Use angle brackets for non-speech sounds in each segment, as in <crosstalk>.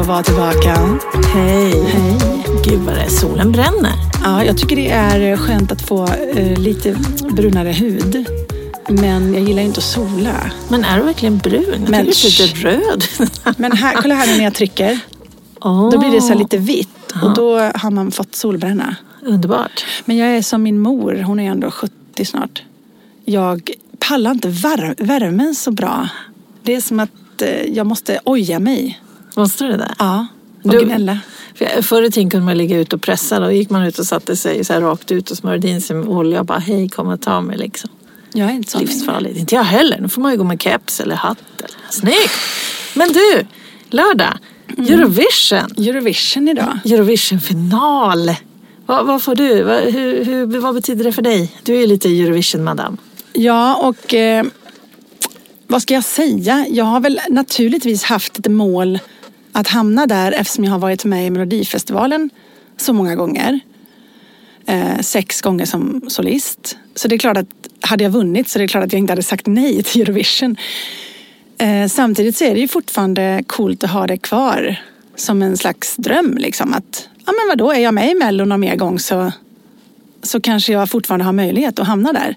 att vara tillbaka. Hej. Hej. Gud vad det är. Solen bränner. Ja, jag tycker det är skönt att få eh, lite brunare hud. Men jag gillar inte att sola. Men är du verkligen brun? Jag Men tycker du är lite röd. <laughs> Men här, kolla här när jag trycker. Åh, Då blir det så lite vitt och då har man fått solbränna. Underbart. Men jag är som min mor, hon är ändå 70 snart. Jag pallar inte värmen så bra. Det är som att eh, jag måste oja mig. Måste du det? Ja, och Du- gnälla. För Förr i tiden kunde man ligga ut och pressa. Då gick man ut och satte sig så här rakt ut och smörjde in sig med olja och bara hej kom och ta mig liksom. Jag är inte sån. Livsfarligt. Inte jag heller. Nu får man ju gå med keps eller hatt. Eller. Snyggt! Men du, lördag. Eurovision. Eurovision idag. Eurovision-final. Vad, vad får du? Vad, hur, hur, vad betyder det för dig? Du är ju lite Eurovision-madam. Ja, och eh, vad ska jag säga? Jag har väl naturligtvis haft ett mål att hamna där eftersom jag har varit med i Melodifestivalen så många gånger. Eh, sex gånger som solist. Så det är klart att hade jag vunnit så är det klart att jag inte hade sagt nej till Eurovision. Eh, samtidigt så är det ju fortfarande coolt att ha det kvar som en slags dröm. Liksom, att ja, men vadå, är jag med i Mello någon mer gång så, så kanske jag fortfarande har möjlighet att hamna där.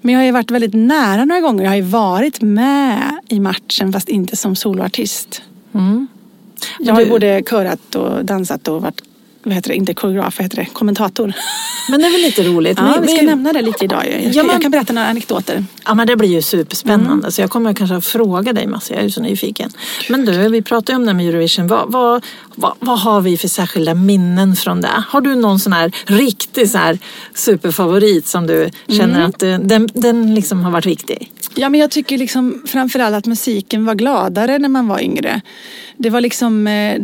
Men jag har ju varit väldigt nära några gånger. Jag har ju varit med i matchen fast inte som soloartist. Mm. Jag har ju både körat och dansat och varit, vad heter det, inte koreograf, vad heter det, kommentator. Men det är väl lite roligt. Ja, Men- vi ska men- nämna det lite idag. Jag, ska, Ja, men- jag kan berätta några anekdoter. Ja men det blir ju superspännande. Mm. Så jag kommer kanske att fråga dig massor. Jag är ju så nyfiken. Men du, vi pratar ju om det här med Eurovision. Vad, vad, vad, vad har vi för särskilda minnen från det? Har du någon sån här riktig så här superfavorit som du känner Mm. att eh, den, den liksom har varit viktig? Ja, men jag tycker liksom framförallt att musiken var gladare när man var yngre. Det var liksom, eh,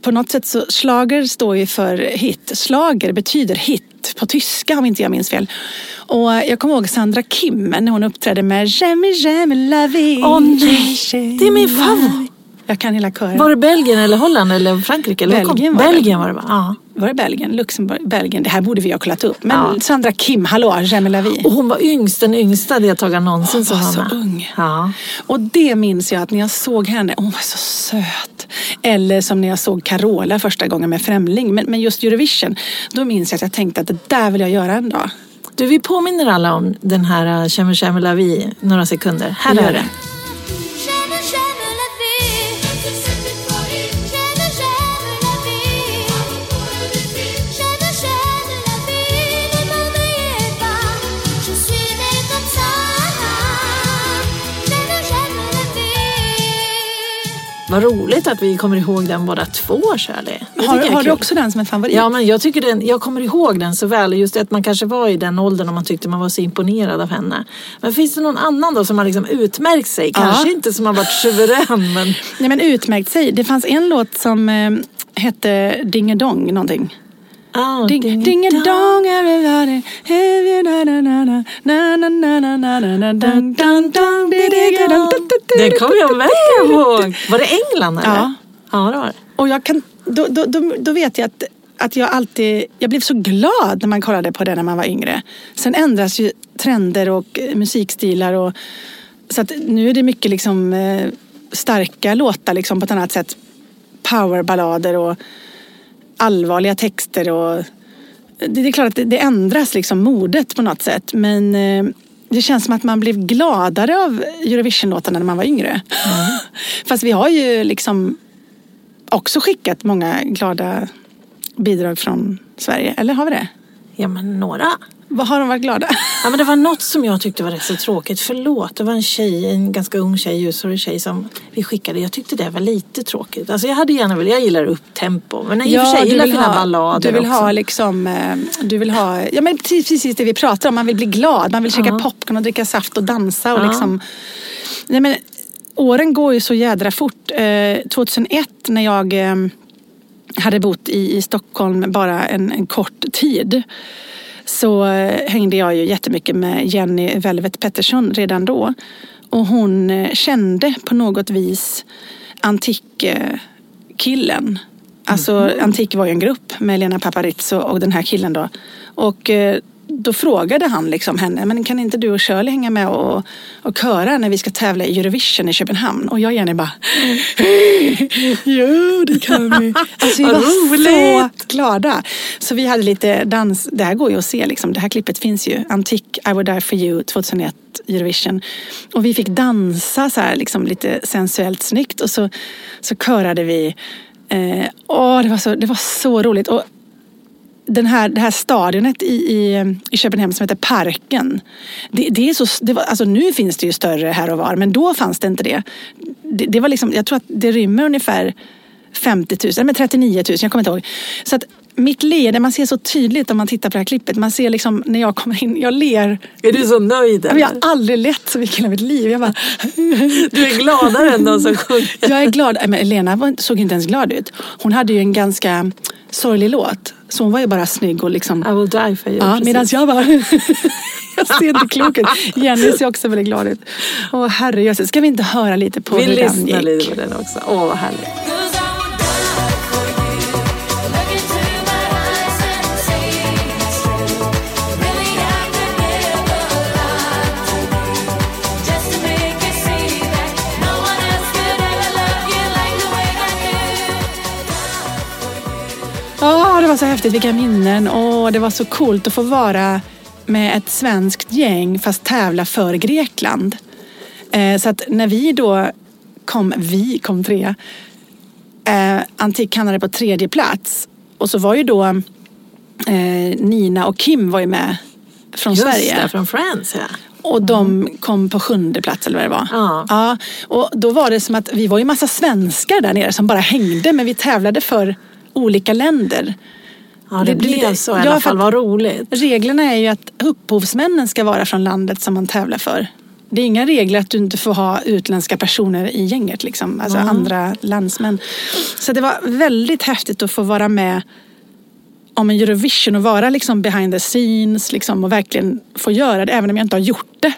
på något sätt så, slager står ju för hit. Slager betyder hit på tyska om inte jag minns fel. Och jag kommer ihåg Sandra Kim när hon uppträdde med J'aime, j'aime la vie. Åh, nej. Det är min favorit. Jag kan hela kören. Var det Belgien eller Holland eller Frankrike? Eller Belgien var det. Belgien var det va? Ja. Var det Belgien? Luxemburg? Belgien? Det här borde vi ha kollat upp. Men Ja. Sandra Kim, hallå, vie. Och hon var yngst, den yngsta deltagaren någonsin Hon var så med. ung. Ja. Och det minns jag att när jag såg henne, hon var så söt. Eller som när jag såg Carola första gången med Främling. Men, men just Eurovision, då minns jag att jag tänkte att det där vill jag göra en dag. Du, vi påminner alla om den här Chemme La Vie några sekunder. Här är det. Vad roligt att vi kommer ihåg den båda två, Shirley. Har, har du också den som en favorit? Ja, men jag, tycker den, jag kommer ihåg den så väl. Just det att man kanske var i den åldern och man tyckte man var så imponerad av henne. Men finns det någon annan då som har liksom utmärkt sig? Kanske inte som har varit suverän, men Nej, men utmärkt sig. Det fanns en låt som eh, hette Dingedong någonting. Oh, ding, ding, ding dong, dong everybody. Det kommer jag väl ihåg. Var det England eller? Ja. Ja, det var det. Och jag kan, då, då, då, då vet jag att att jag alltid, jag blev så glad när man kollade på det när man var yngre. Sen ändras ju trender och musikstilar och så att nu är det mycket liksom starka låtar liksom på ett annat sätt. Powerballader och allvarliga texter. Och det, är klart att det, ändras liksom modet på något sätt. Men eh, det känns som att man blev gladare av Eurovision-låtarna när man var yngre. <laughs> Fast vi har ju liksom också skickat många glada bidrag från Sverige. Eller har vi det? Ja, men några. Vad har de varit glada? Ja, men det var något som jag tyckte var rätt så tråkigt. Förlåt, det var en tjej, en ganska ung tjej, ljushårig tjej som vi skickade. Jag tyckte det var lite tråkigt. Alltså jag hade gärna velat, jag gillar upptempo. Men i och för sig gillar fina ballader Du vill också. ha liksom, eh, du vill ha, ja men precis det vi pratar om. Man vill bli glad, man vill käka Ja. popcorn och dricka saft och dansa och Ja. liksom. Nej men åren går ju så jädra fort. Eh, 2001 när jag eh, hade bott i, i Stockholm bara en, en kort tid så eh, hängde jag ju jättemycket med Jenny Velvet Pettersson redan då. Och hon eh, kände på något vis Antik-killen. Alltså Antik var ju en grupp med Lena Paparizou och den här killen då. Och eh, då frågade han liksom henne, men kan inte du och Shirley hänga med och, och köra när vi ska tävla i Eurovision i Köpenhamn? Och jag och Jenny bara, jo det kan vi. Alltså vi var så glada. Så vi hade lite dans, det här går ju att se liksom, det här klippet finns ju. Antik, I would die for you 2001 Eurovision. Och vi fick dansa så här liksom lite sensuellt snyggt och så, så körade vi. Eh, åh, det, var så, det var så roligt. Och den här, det här stadionet i, i, i Köpenhamn som heter Parken. Det, det är så, det var, alltså nu finns det ju större här och var, men då fanns det inte det. det, det var liksom, jag tror att det rymmer ungefär 50 000, men 39 000, jag kommer inte ihåg. Så att mitt leende, man ser så tydligt om man tittar på det här klippet. Man ser liksom när jag kommer in, jag ler. Är du så nöjd? Jag har Eller? aldrig lett så mycket i mitt liv. Jag, bara, Du är gladare än de som <laughs> sjunger. jag är glad. Men Elena var, såg inte ens glad ut. Hon hade ju en ganska sorglig låt. Så hon var ju bara snygg och liksom I will die for you. Ja, medan jag bara... <laughs> jag ser inte klok ut. Jenny ser också väldigt glad ut. Åh herrejösses, ska vi inte höra lite på Vi hur den lyssnar gick? lite på den också. Åh, vad härligt. Ja, det var så häftigt. Vilka minnen. Och det var så coolt att få vara med ett svenskt gäng fast tävla för Grekland. Eh, så att när vi då kom, vi kom trea. Eh, Antik hamnade på tredje plats. Och så var ju då eh, Nina och Kim var ju med från Just Sverige. det, från Friends ja. Och de kom på sjunde plats eller vad det var. Ja. ja. Och då var det som att vi var ju massa svenskar där nere som bara hängde men vi tävlade för olika länder. Ja, det, Det blir blev så i alla fall. Vad roligt. Reglerna är ju att upphovsmännen ska vara från landet som man tävlar för. Det är inga regler att du inte får ha utländska personer i gänget, liksom. alltså andra landsmän. Så det var väldigt häftigt att få vara med om en Eurovision och vara liksom behind the scenes liksom, och verkligen få göra det även om jag inte har gjort det.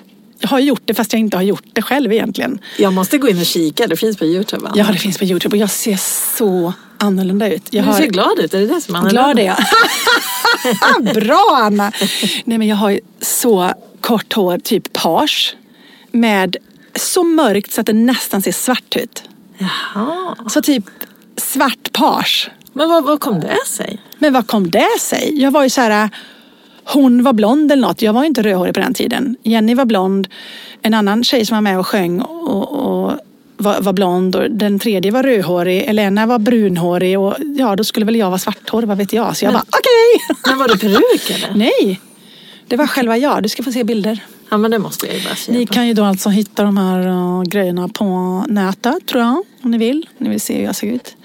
Har gjort det fast jag inte har gjort det själv egentligen. Jag måste gå in och kika. Det finns på Youtube va? Ja, det finns på Youtube och jag ser så annorlunda ut. Jag Du har... ser glad ut. Är det det som är Glad är jag. <laughs> Bra Anna! Nej men jag har så kort hår, typ page. Med så mörkt så att det nästan ser svart ut. Jaha. Så typ svart page. Men vad, vad kom det sig? Men vad kom det sig? Jag var ju så här, hon var blond eller något. Jag var inte rödhårig på den tiden. Jenny var blond. En annan tjej som var med och sjöng och, och var, var blond. Och den tredje var rödhårig. Elena var brunhårig. Och ja, då skulle väl jag vara svarthårig, vad vet jag. Så jag bara, okej! <laughs> Men var det peruk eller? Nej, det var själva jag. Du ska få se bilder. Ja men det måste jag ju bara Ni köpa. kan ju då alltså hitta de här uh, grejerna på nätet tror jag. Om ni vill. Om ni vill se hur jag ser ut.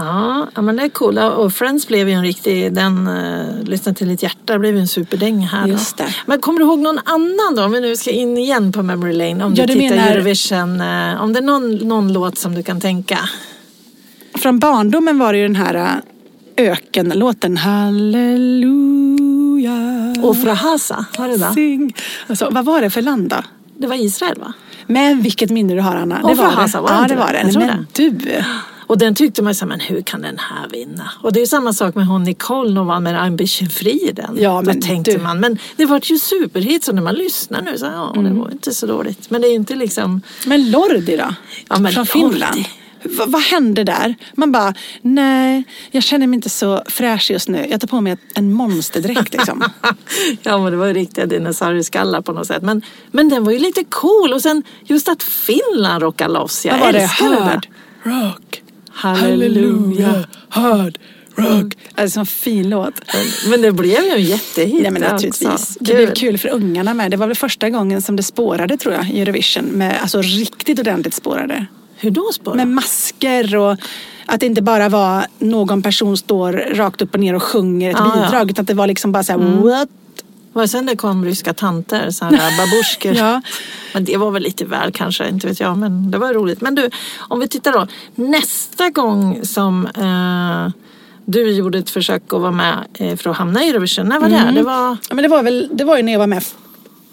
Ja, ja men det är coolt. Och Friends blev ju en riktig, den uh, lyssna till ditt hjärta blev ju en superdäng här då. Just det. Men kommer du ihåg någon annan då? Om vi nu ska in igen på Memory Lane. Om Ja, du du tittar menar- Eurovision. eh, om det är någon, någon låt som du kan tänka. Från barndomen var det ju den här uh, ökenlåten. Halleluja. Ofra Hasa, var det det? Sing. Alltså, vad var det för land då? Det var Israel va? Men vilket minne du har Anna. Och det var Frahasa, det. var det ja, inte det det? var det. Jag tror Men du. Och den tyckte man så här, men hur kan den här vinna? Och det är samma sak med hon Nicole, hon vann med Ambition Free den. Ja, men Då tänkte du- man, men det var ju superhit så när man lyssnar nu så ja, Mm. det var inte så dåligt. Men det är inte liksom, Men Lordi då? Ja, men Från Lordi. Finland. V- vad hände där? Man bara, nej, jag känner mig inte så fräsch just nu. Jag tar på mig en monsterdräkt liksom. <laughs> ja men det var ju riktiga dinosaurieskallar på något sätt. Men, men den var ju lite cool och sen just att Finland rockade loss. Jag Vad var det? älskar Hörd, rock, Halleluja. hörd, rock. Alltså en fin låt. Men, det blev ju en jättehit Nej men också. naturligtvis. Det blev kul för ungarna med. Det var väl första gången som det spårade tror jag i Eurovision. Med, alltså riktigt ordentligt spårade. Hur då spår Med masker och att det inte bara var någon person står rakt upp och ner och sjunger ett Ja, ja. bidrag. Utan att det var liksom bara så här, what? Var det sen det kom ryska tanter, så här babusjkor? <laughs> Ja. Men det var väl lite väl kanske, inte vet jag. Men det var roligt. Men du, om vi tittar då. Nästa gång som eh, du gjorde ett försök att vara med eh, för att hamna i Eurovision. När var det? Det var... Ja, men det var väl, det var ju när jag var med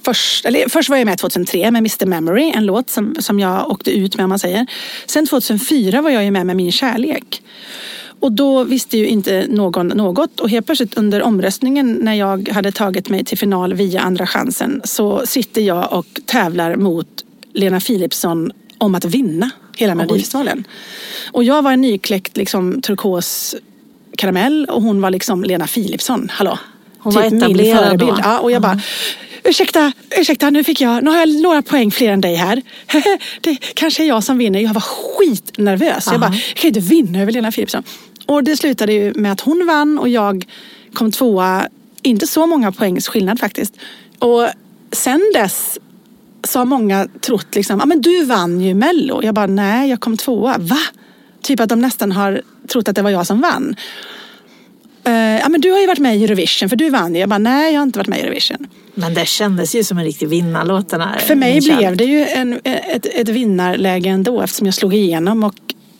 först, eller först var jag med 2003 med Mr Memory, en låt som, som jag åkte ut med om man säger. Sen 2004 var jag ju med med Min kärlek. Och då visste ju inte någon något och helt plötsligt under omröstningen när jag hade tagit mig till final via Andra chansen så sitter jag och tävlar mot Lena Philipsson om att vinna hela Melodifestivalen. Och jag var en nykläckt liksom, turkos karamell och hon var liksom Lena Philipsson. Hallå! Hon var min etablerad då. Ja, och jag bara, ursäkta, ursäkta, nu fick jag, nu har jag några poäng fler än dig här. <laughs> det kanske är jag som vinner. Jag var skitnervös. Jag bara, jag kan inte vinna över Lena Philipsson. Och det slutade ju med att hon vann och jag kom tvåa. Inte så många poängs skillnad faktiskt. Och sen dess så har många trott liksom, ja men du vann ju Mello. Jag bara, nej jag kom tvåa. Va? Typ att de nästan har trott att det var jag som vann. Eh, ja men du har ju varit med i Eurovision för du vann ju. Jag bara, nej jag har inte varit med i Eurovision. Men det kändes ju som en riktig vinnarlåt den här. För mig blev det ju en, ett, ett vinnarläge ändå eftersom jag slog igenom och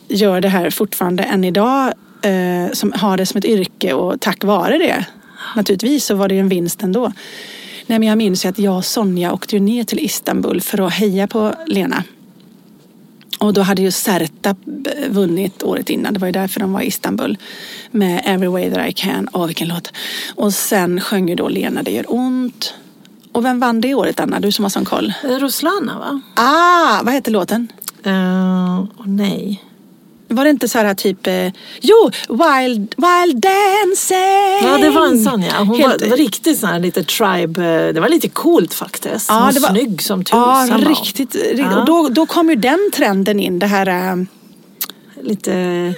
gör det här fortfarande än idag. Eh, som har det som ett yrke och tack vare det naturligtvis så var det ju en vinst ändå. Nej, men jag minns ju att jag och Sonja åkte ju ner till Istanbul för att heja på Lena. Och då hade ju Sertab vunnit året innan. Det var ju därför de var i Istanbul. Med Every way that I can. Åh, vilken låt. Och sen sjöng ju då Lena Det gör ont. Och vem vann det året, Anna? Du som har sån koll. Ruslana va? Ah, vad heter låten? Uh, oh, nej. Var det inte så här typ... Eh, jo, Wild, wild Dancing! Ja det var en sån ja. Hon Helt- var, riktigt sån här lite tribe. eh, Det var lite coolt faktiskt. Hon Ja, var det var- snygg som Ja, tusan. var. riktigt. riktigt. Ja. Och då, då kom ju den trenden in. Det här... eh, Lite...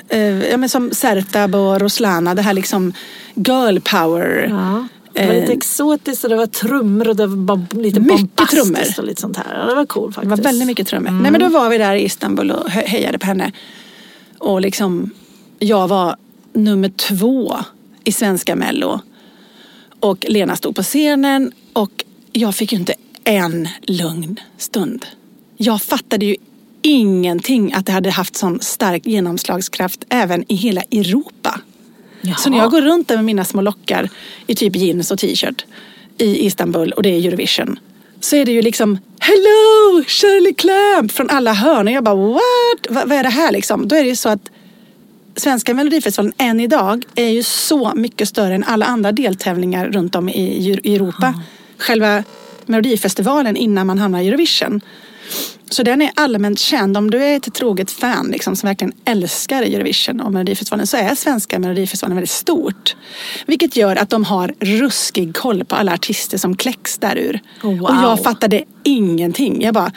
eh, ja, men som Sertab och Roslana, det här liksom girl power. Ja. Det var lite Eh, exotiskt och det var trummor och det var lite Mycket bombastiskt trummor. och lite sånt här. Ja, det var coolt Det faktiskt. var väldigt mycket trummor. Mm. Nej, men då var vi där i Istanbul och he- hejade på henne. Och liksom, jag var nummer två i svenska mello. Och Lena stod på scenen och jag fick ju inte en lugn stund. Jag fattade ju ingenting att det hade haft sån stark genomslagskraft även i hela Europa. Så när jag går runt där med mina små lockar i typ jeans och t-shirt i Istanbul och det är Eurovision. Så är det ju liksom Hello Shirley Clamp från alla hörn. Och jag bara what? Va, vad är det här liksom? Då är det ju så att Svenska Melodifestivalen än idag är ju så mycket större än alla andra deltävlingar runt om i, i Europa. Själva Melodifestivalen innan man hamnar i Eurovision. Så den är allmänt känd. Om du är ett troget fan liksom, som verkligen älskar Eurovision och Melodifestivalen så är svenska Melodifestivalen väldigt stort. Vilket gör att de har ruskig koll på alla artister som kläcks därur. Wow. Och jag fattade ingenting. Jag bara,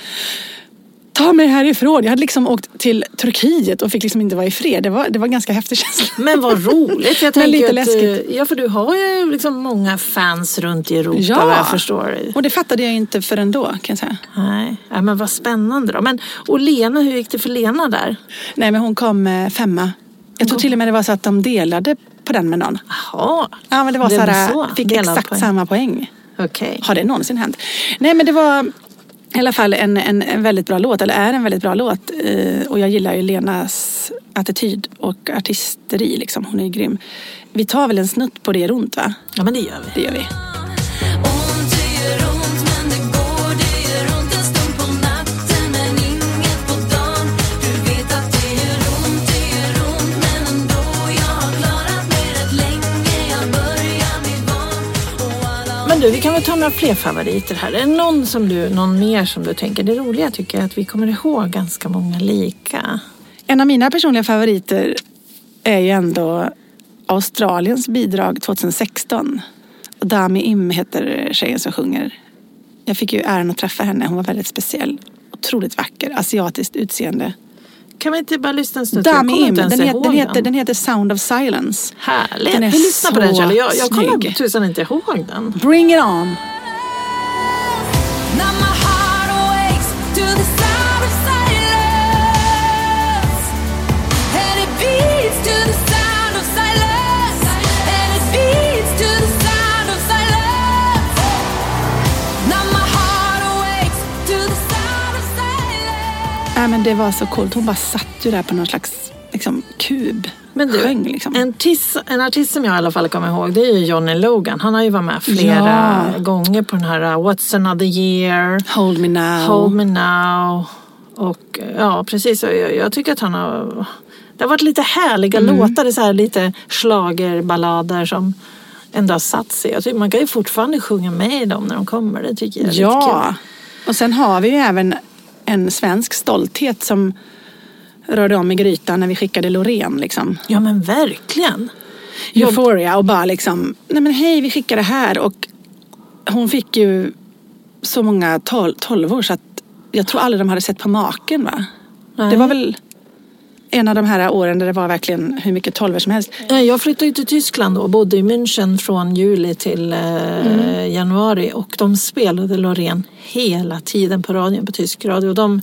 ta mig härifrån. Jag hade liksom åkt till Turkiet och fick liksom inte vara i fred. Det var, det var en ganska häftig känsla. Men vad roligt. Jag <laughs> Men lite att, läskigt. eh, Ja, för du har ju liksom många fans runt i Europa Ja. vad jag förstår. Och det fattade jag inte förrän då kan jag säga. Nej, ja, men vad spännande då. Men, och Lena, hur gick det för Lena där? Nej men hon kom eh, femma. Jag tror till och med det var så att de delade på den med någon. Jaha, Ja men det var Det så här, så. fick Delad exakt poäng. samma poäng. okej. Har det någonsin hänt? Nej men det var i alla fall en, en, en väldigt bra låt, eller är en väldigt bra låt. Eh, och jag gillar ju Lenas attityd och artisteri liksom. Hon är grym. Vi tar väl en snutt på det gör ont va? Ja, men det gör vi. Det gör vi. Du, vi kan väl ta några fler favoriter här. Är det någon, som du, någon mer som du tänker? Det roliga tycker jag är att vi kommer ihåg ganska många lika. En av mina personliga favoriter är ju ändå Australiens bidrag 2016. Och Dami Im heter tjejen som sjunger. Jag fick ju äran att träffa henne. Hon var väldigt speciell. Otroligt vacker. Asiatiskt utseende. Kan vi inte bara lyssna en stund? Kommer Im. Den, heter, den, heter, den heter Sound of Silence. Härligt. Den är vi lyssnar på den. Jag, jag kommer tusan inte ihåg den. Bring it on! Nej, men det var så coolt. Hon bara satt ju där på någon slags liksom, kub. Men du, Sjöng liksom. en, tis, en artist som jag i alla fall kommer ihåg det är ju Johnny Logan. Han har ju varit med flera Ja. gånger på den här uh, What's another year, Hold me now. Hold me now. Och ja, precis. Jag, jag tycker att han har... Det har varit lite härliga Mm. låtar, så här lite schlagerballader som ändå har satt sig. Jag tycker man kan ju fortfarande sjunga med i dem när de kommer. Det tycker jag är Ja, kul. och sen har vi ju även en svensk stolthet som rörde om i grytan när vi skickade Loreen. Liksom. Ja men verkligen. Euphoria och bara liksom, nej men hej vi skickar det här och hon fick ju så många tol- tolvor så att jag tror aldrig de hade sett på maken va? Nej. Det var väl en av de här åren där det var verkligen hur mycket tolvor som helst. Jag flyttade ju till Tyskland och bodde i München från juli till eh, januari och de spelade Loreen hela tiden på radion, på tysk radio. Och De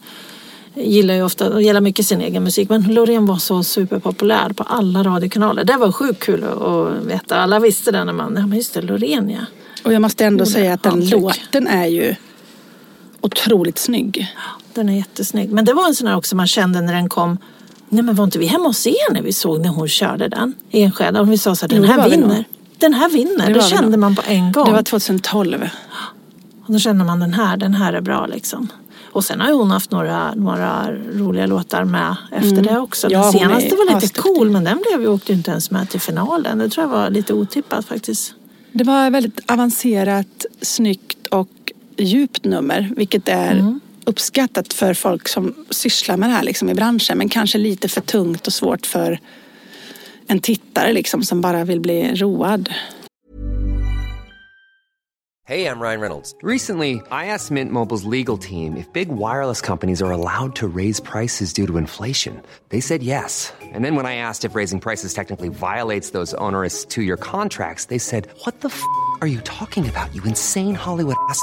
gillar ju ofta, de gillar mycket sin egen musik men Loreen var så superpopulär på alla radiokanaler. Det var sjukt kul att- veta. Alla visste det när man, ja men just det, Loreen ja. Och jag måste ändå Jo, säga att den avtryck. låten är ju otroligt snygg. Den är jättesnygg. Men det var en sån här också man kände när den kom. Nej men var inte vi hemma hos er när vi såg när hon körde den Enskede? Och vi sa så här, den här var vi vinner. Den här vinner. Det Det, vi kände man på en gång. Det var 2012. Och då kände man den här, den här är bra liksom. Och sen har ju hon haft några, några roliga låtar med efter det också. Den Mm. Ja, senaste var lite asduktig. cool men den blev ju, åkte ju inte ens med till finalen. Det tror jag var lite otippat faktiskt. Det var ett väldigt avancerat, snyggt och djupt nummer. Vilket är Mm uppskattat för folk som sysslar med det här liksom, i branschen. Men kanske lite för tungt och svårt för en tittare liksom, som bara vill bli road. Hej, jag heter Ryan Reynolds. Recently, I asked Mint Mobile's legal team if big wireless companies are allowed to raise prices due to inflation. They said yes. And then when I asked if raising prices technically violates those onerous two year contracts, they said, What the f are you talking about, you insane Hollywood ass?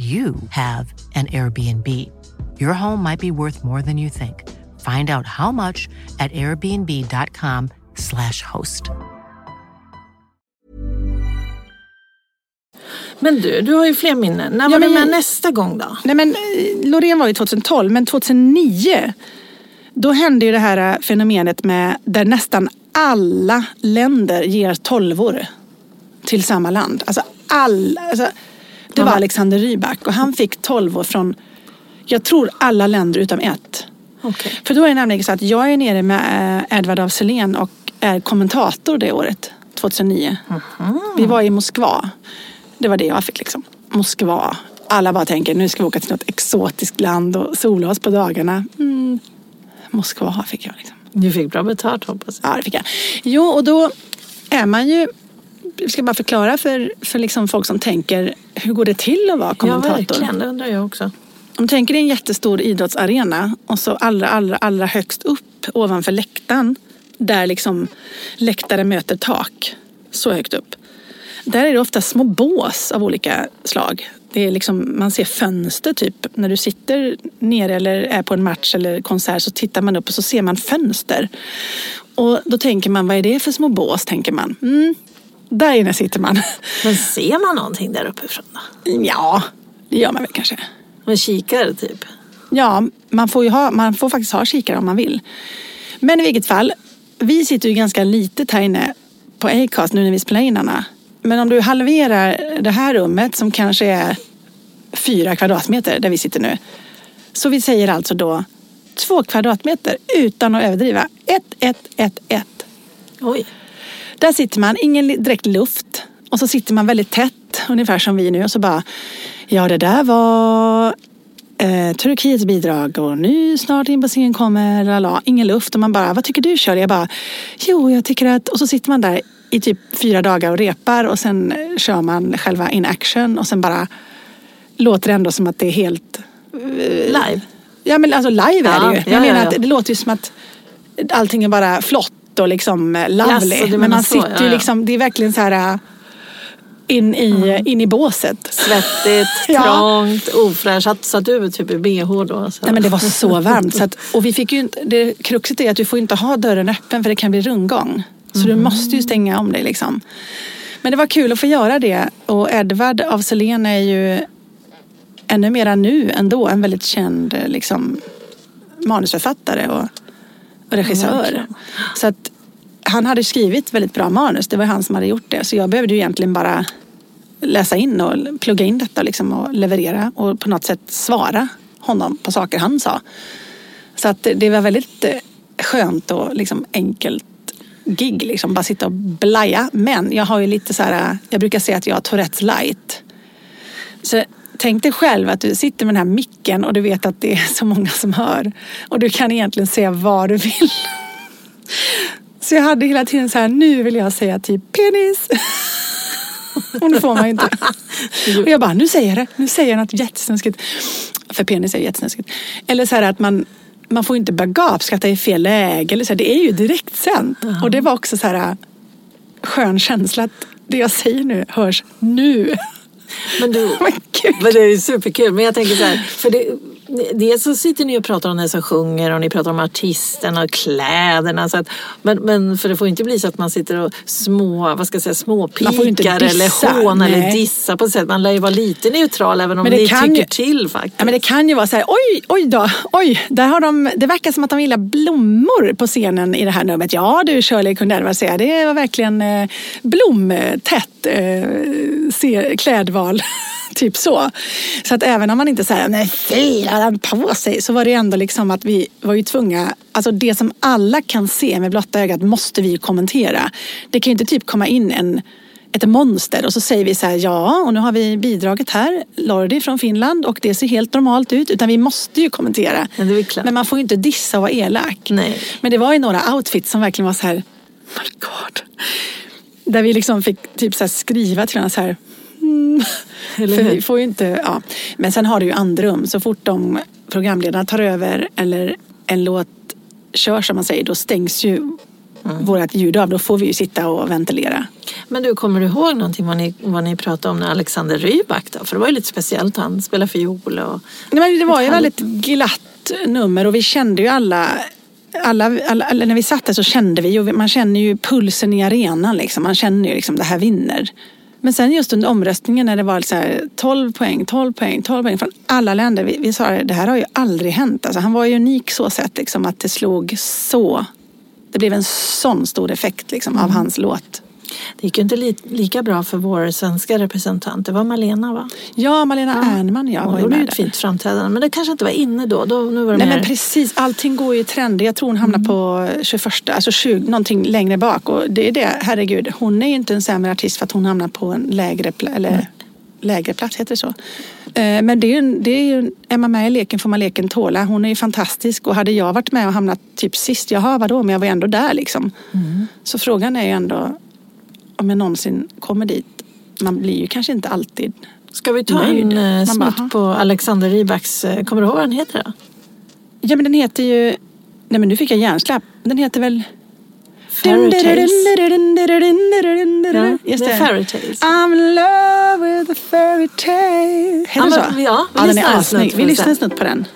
you have an Airbnb. Your home might be worth more than you think. Find out how much at airbnb.com/slash host. Men du, du har ju fler minnen. När Ja, var men du med nästa gång då? Nej men eh, Loreen var ju 2012, men 2009 då hände ju det här eh, fenomenet med där nästan alla länder ger tolvor till samma land. Alltså alla. Alltså, det var Alexander Rybak och han fick tolvor från, jag tror alla länder utom ett. Okej. För då är det nämligen så att jag är nere med eh, Edvard af Sillén och är kommentator det året, 2009. Vi var i Moskva. Det var det jag fick liksom. Moskva. Alla bara tänker nu ska vi åka till något exotiskt land och sola oss på dagarna. Mm. Moskva fick jag liksom. Du fick bra betalt hoppas jag. Ja, det fick jag. Jo, och då är man ju... Ska bara förklara för, för liksom folk som tänker, hur går det till att vara Ja, kommentator? verkligen. Det undrar jag också. Om du tänker dig en jättestor idrottsarena och så allra, allra, allra högst upp ovanför läktaren där liksom läktare möter tak, så högt upp. Där är det ofta små bås av olika slag. Det är liksom, man ser fönster typ. När du sitter nere eller är på en match eller konsert så tittar man upp och så ser man fönster. Och då tänker man, vad är det för små bås? tänker man. Mm, där inne sitter man. Men ser man någonting där uppifrån då? Ja, det gör man väl kanske. Med kikare typ? Ja, man får, ju ha, man får faktiskt ha kikare om man vill. Men i vilket fall, vi sitter ju ganska litet här inne på Acast nu när vi spelar in Anna. Men om du halverar det här rummet som kanske är fyra kvadratmeter där vi sitter nu. Så vi säger alltså då två kvadratmeter utan att överdriva. Ett, ett, ett, ett. Oj. Där sitter man, ingen direkt luft. Och så sitter man väldigt tätt, ungefär som vi nu. Och så bara, ja det där var eh, Turkiets bidrag och nu snart in på scen kommer, lala. ingen luft. Och man bara, vad tycker du Shirley? Jag bara, jo jag tycker att... Och så sitter man där i typ fyra dagar och repar och sen eh, kör man själva in action och sen bara låter det ändå som att det är helt Live? Ja men alltså live är det ju. ja, Jag menar ja, ja. att det låter ju som att allting är bara flott och liksom eh, lovely. Du men man så, sitter ja, ju ja. liksom, det är verkligen så här äh, in i, in i båset. Svettigt, <laughs> Ja. trångt, ofräscht. Satt, satt du typ i bh då? Så. Nej men det var så <laughs> varmt. Så att, och vi fick ju inte, det kruxet är att du får inte ha dörren öppen för det kan bli rundgång. Så Mhm. du måste ju stänga om dig liksom. Men det var kul att få göra det. Och Edvard af Sillén är ju ännu mera nu ändå en väldigt känd eh, liksom, manusförfattare och regissör. så att han hade skrivit väldigt bra manus. Det var han som hade gjort det. Så jag behövde ju egentligen bara läsa in och plugga in detta liksom och leverera och på något sätt svara honom på saker han sa. Så att det- det var väldigt eh, skönt och liksom enkelt gig, liksom bara sitta och blaja. Men jag har ju lite så här, jag brukar säga att jag har Tourettes light. Så tänk dig själv att du sitter med den här micken och du vet att det är så många som hör. Och du kan egentligen säga vad du vill. Så jag hade hela tiden så här, nu vill jag säga typ penis. Och nu får man ju inte. Och jag bara, nu säger jag det. Nu säger jag något jättesnuskigt. För penis är jättesnuskigt. Eller så här att man, man får inte börja gapskratta i fel läge. Eller så här, det är ju direkt sänt. Och det var också så här skön känsla att det jag säger nu hörs nu. Men du, <laughs> Men det är superkul. Men jag tänker så här, för det, dels så sitter ni och pratar om den som sjunger och ni pratar om artisterna och kläderna. Så att, men, men för det får inte bli så att man sitter och små, vad ska jag säga, småpikar eller hån eller nej. dissa på ett sätt. Man lär ju vara lite neutral även om Men det ni tycker ju- till faktiskt. Ja, men det kan ju vara så här, oj, oj då, oj, där har de, det verkar som att de gillar blommor på scenen i det här numret. Ja du Shirley kunde Edward säga, det var verkligen eh, blomtätt eh, se, klädval. <laughs> <laughs> typ så. Så att även om man inte säger, nej fy, han på sig, så var det ändå liksom att vi var ju tvungna, alltså det som alla kan se med blotta ögat måste vi ju kommentera. Det kan ju inte typ komma in en ett monster och så säger vi så här ja och nu har vi bidraget här, Lordi från Finland och det ser helt normalt ut utan vi måste ju kommentera. Ja, det är väl klart. Men man får ju inte dissa och vara elak. Nej. Men det var ju några outfits som verkligen var så här, oh my god. Där vi liksom fick typ så här skriva till varandra så här. Mm. <laughs> För vi får ju inte, ja. Men sen har du ju andrum. Så fort de programledarna tar över eller en låt körs som man säger, då stängs ju Mm. vårt ljud av. Då får vi ju sitta och ventilera. Men du, kommer du ihåg någonting vad ni, vad ni pratade om när Alexander Rybak då? För det var ju lite speciellt, han spelar fiol och... Nej, men det var ju Ett väldigt glatt nummer och vi kände ju alla alla, alla, alla, när vi satt där så kände vi ju, man känner ju pulsen i arenan liksom. Man känner ju liksom det här vinner. Men sen just under omröstningen när det var så här 12 poäng, 12 poäng, 12 poäng från alla länder. Vi, vi sa det här har ju aldrig hänt. Alltså, han var ju unik så sätt liksom att det slog så. Det blev en sån stor effekt liksom av hans låt. Det gick ju inte li, lika bra för vår svenska representant. Det var Malena va? Ja, Malena Ernman ja, Hon gjorde ju ett fint framträdande. Men det kanske inte var inne då. då nu var det Nej mer... men precis, allting går ju i trender. Jag tror hon hamnar på 21, alltså 20, någonting längre bak. Och det är det, herregud, hon är ju inte en sämre artist för att hon hamnar på en lägre, eller lägre plats, heter det så. Eh, Men det är, ju- det är ju, är man med i leken får man leken tåla. Hon är ju fantastisk och hade jag varit med och hamnat typ sist, jaha vadå, men jag var ändå där liksom. Så frågan är ju ändå om jag någonsin kommer dit. Man blir ju kanske inte alltid Ska vi ta Nöjd. en eh, snutt på Alexander Rybaks, eh, kommer du ihåg vad den heter då? Ja men den heter ju... Nej men nu fick jag hjärnsläpp. Den heter väl... Fairy Tales. Ja, Just det. Fairy Tales. I'm in love with a fairy tale. Heter Ja, så? vi- ja, vi ja, lyssnar en snutt Vi lyssnar en snutt på den.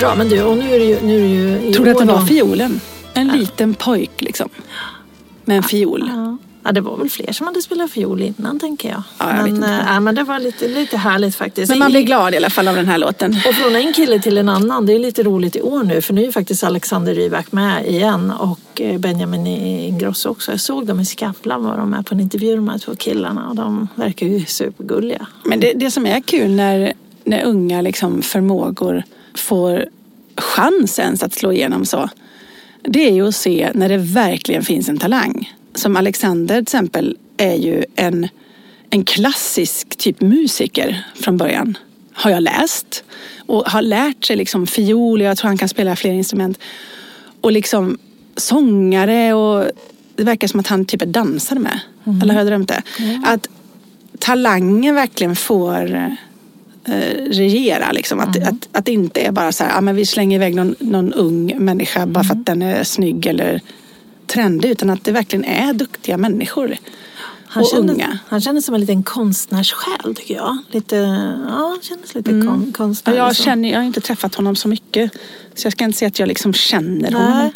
Bra, men du, och nu är det ju... Nu är det ju Tror du att det var fiolen? En liten pojk liksom. Med en fiol. Ja. ja, det var väl fler som hade spelat fiol innan, tänker jag. Ja, jag men, äh, ja, men det var lite, lite härligt faktiskt. Men man blir glad i alla fall av den här låten. Och från en kille till en annan, det är lite roligt i år nu för nu är faktiskt Alexander Rybak med igen och eh, Benjamin Ingrosso också. Jag såg dem i Skavlan var de med på en intervju de här två killarna och de verkar ju supergulliga. Men det, det som är kul när, när unga liksom förmågor får chans ens att slå igenom så. Det är ju att se när det verkligen finns en talang. Som Alexander till exempel är ju en, en klassisk typ musiker från början. Har jag läst. Och har lärt sig liksom fiol jag tror han kan spela fler instrument. Och liksom sångare och det verkar som att han typ är dansare med. Eller har jag drömt det? Att talangen verkligen får regera. Liksom. Att, att, att det inte är bara så här, ja, men vi slänger iväg någon, någon ung människa bara för att den är snygg eller trendig. Utan att det verkligen är duktiga människor. Han och kändes, unga. han kändes som en liten konstnärssjäl tycker jag. Lite, ja, kändes lite kon, Mm. Ja, konstnärlig. jag, så. känner, jag har inte träffat honom så mycket. Så jag ska inte säga att jag liksom känner honom. Nej.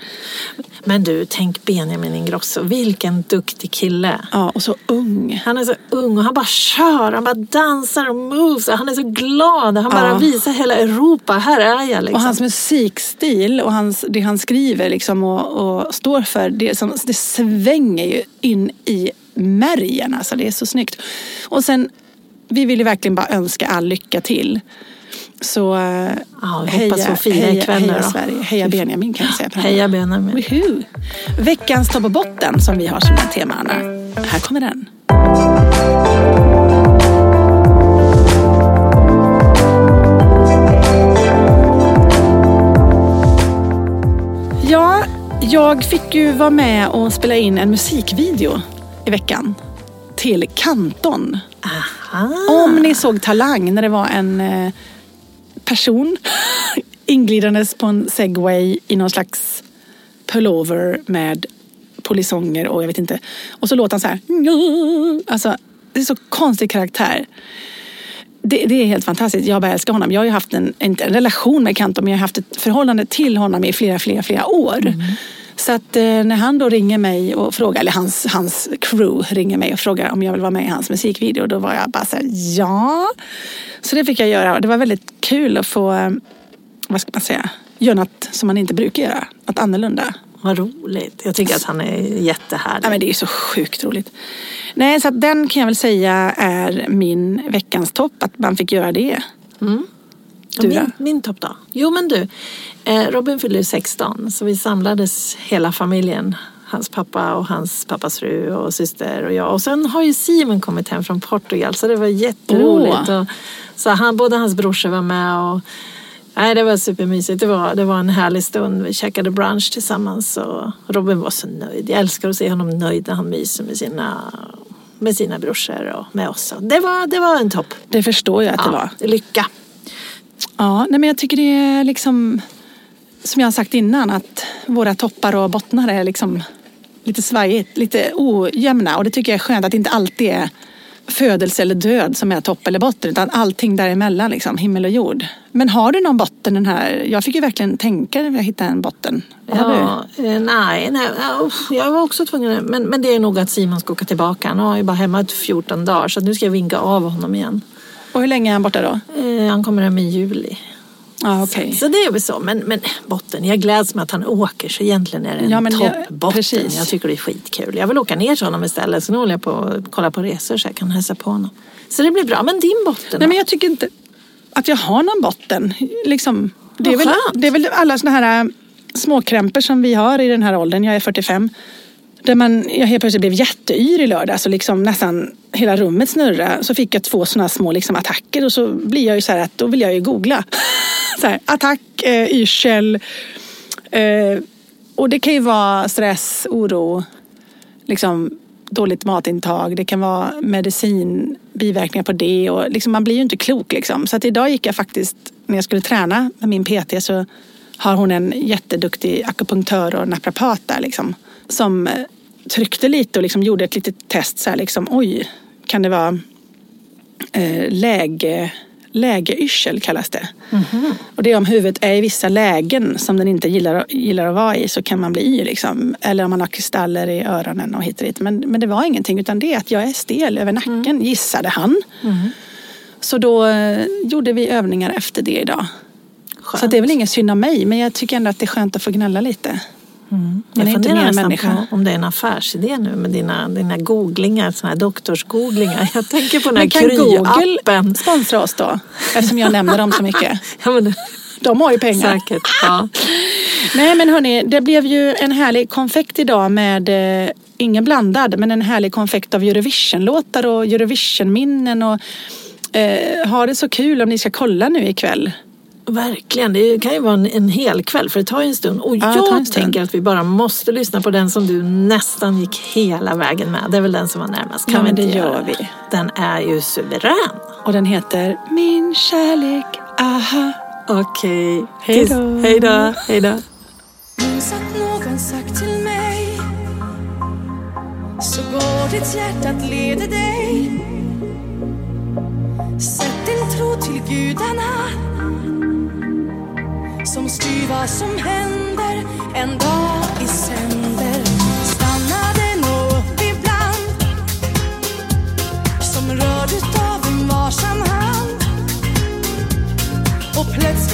Men du, tänk Benjamin Ingrosso. Vilken duktig kille. Ja, och så ung. Han är så ung och han bara kör, han bara dansar och moves. och Han är så glad. Han bara Ja. visar hela Europa, här är jag. Liksom. Och hans musikstil och hans, det han skriver liksom och, och står för, det, som, det svänger ju in i märgen. Alltså, det är så snyggt. Och sen, vi vill ju verkligen bara önska all lycka till. Så eh, Ja, hoppas få fira heja, ikväll heja då. Sverige. Heja Benjamin kan jag säga. Heja Benjamin. Woohoo. Veckans topp och botten som vi har som ett tema, Anna. Här kommer den. Ja, jag fick ju vara med och spela in en musikvideo i veckan till Kanton. Aha. Om ni såg Talang när det var en eh, person inglidandes på en segway i någon slags pullover med polisonger och jag vet inte. Och så låter han så här. Alltså, det är så konstig karaktär. Det, det är helt fantastiskt. Jag bara älskar honom. Jag har ju haft en, inte en relation med Kanto men jag har haft ett förhållande till honom i flera, flera, flera år. Mm. Så att eh, när han då ringer mig och frågar, eller hans, hans crew ringer mig och frågar om jag vill vara med i hans musikvideo, då var jag bara så här, ja. Så det fick jag göra och det var väldigt kul att få, eh, vad ska man säga, göra något som man inte brukar göra. Något annorlunda. Vad roligt. Jag tycker att han är jättehärlig. Ja, men det är så sjukt roligt. Nej, så att den kan jag väl säga är min veckans topp, att man fick göra det. Och Du då? min, min topp då? Jo men du, eh, Robin fyllde ju 16 så vi samlades hela familjen. Hans pappa och hans pappas fru och syster och jag. Och sen har ju Simon kommit hem från Portugal så det var jätteroligt. Åh. Och, så han, både hans brorsor var med och Nej, det var supermysigt. Det var, det var en härlig stund. Vi käkade brunch tillsammans och Robin var så nöjd. Jag älskar att se honom nöjd när han myser med sina, med sina brorsor och med oss. Det var, det var en topp. Det förstår jag att det var. Ja, lycka. Ja, nej men jag tycker det är liksom, som jag har sagt innan, att våra toppar och bottnar är liksom lite svajigt, lite ojämna. Och det tycker jag är skönt att det inte alltid är födelse eller död som är topp eller botten, utan allting däremellan, liksom, himmel och jord. Men har du någon botten den här? Jag fick ju verkligen tänka när jag hittade en botten. Vad? Ja, eh, nej, nej jag var också tvungen. Men, men det är nog att Simon ska åka tillbaka. Han har ju bara hemma ett 14 dagar så nu ska jag vinka av honom igen. Och hur länge är han borta då? Eh, han kommer hem i juli. Ja, okej. Så det är väl så. Men, men botten, jag gläds med att han åker så egentligen är det en Ja, toppbotten. precis. Jag tycker det är skitkul. Jag vill åka ner till honom istället. Så nu håller jag på att kolla på resor så jag kan hälsa på honom. Så det blir bra. Men din botten Nej, då? men jag tycker inte att jag har någon botten. Liksom, det, är väl, det är väl alla såna här äh, småkrämpor som vi har i den här åldern. Jag är 45. Där man, jag helt plötsligt blev jätteyr i lördags och liksom nästan hela rummet snurrade. Så fick jag två sådana små liksom attacker och så blir jag ju så här att då vill jag ju googla. <laughs> så här, attack, eh, yrsel. Eh, och det kan ju vara stress, oro, liksom dåligt matintag. Det kan vara medicin, biverkningar på det. Och liksom, man blir ju inte klok. Liksom. Så att idag gick jag faktiskt, när jag skulle träna med min PT så har hon en jätteduktig akupunktör och naprapat där. Liksom, som eh, tryckte lite och liksom gjorde ett litet test. Så här, liksom, Oj, kan det vara eh, läge, lägeyrsel kallas det. Och det är om huvudet är i vissa lägen som den inte gillar, gillar att vara i så kan man bli yr. Liksom. Eller om man har kristaller i öronen och hit och dit. Men, men det var ingenting utan det är att jag är stel över nacken gissade han. Så då eh, gjorde vi övningar efter det idag. Skönt. Så det är väl ingen synd om mig men jag tycker ändå att det är skönt att få gnälla lite. Man Jag inte funderar nästan på om det är en affärsidé nu med dina, dina googlingar, såna här doktorsgooglingar. Jag tänker på den här Kry-appen. sponsra oss då? Eftersom jag nämner dem så mycket. <laughs> Ja, men, De har ju pengar. säkert. Ja. <laughs> Nej men hörni, det blev ju en härlig konfekt idag med, eh, ingen blandad, men en härlig konfekt av Eurovision-låtar och Eurovision-minnen. Och, eh, ha det så kul om ni ska kolla nu ikväll. Verkligen, det kan ju vara en, en hel kväll för det tar ju en stund. Och Ja, jag tänker att vi bara måste lyssna på den som du nästan gick hela vägen med. Det är väl den som var närmast. Kan Ja, vi men inte det göra gör vi. Den är ju suverän. Och den heter Min kärlek, aha. Okej. Hej då. Tills- Hej då. Hej då. Minns att någon sagt till mig Så går ditt hjärta att leda dig Sätt din tro till gudarna som styr vad som händer. En dag i sänder Stannade nog upp ibland. Som rörd utav en varsam hand. Och plötsligt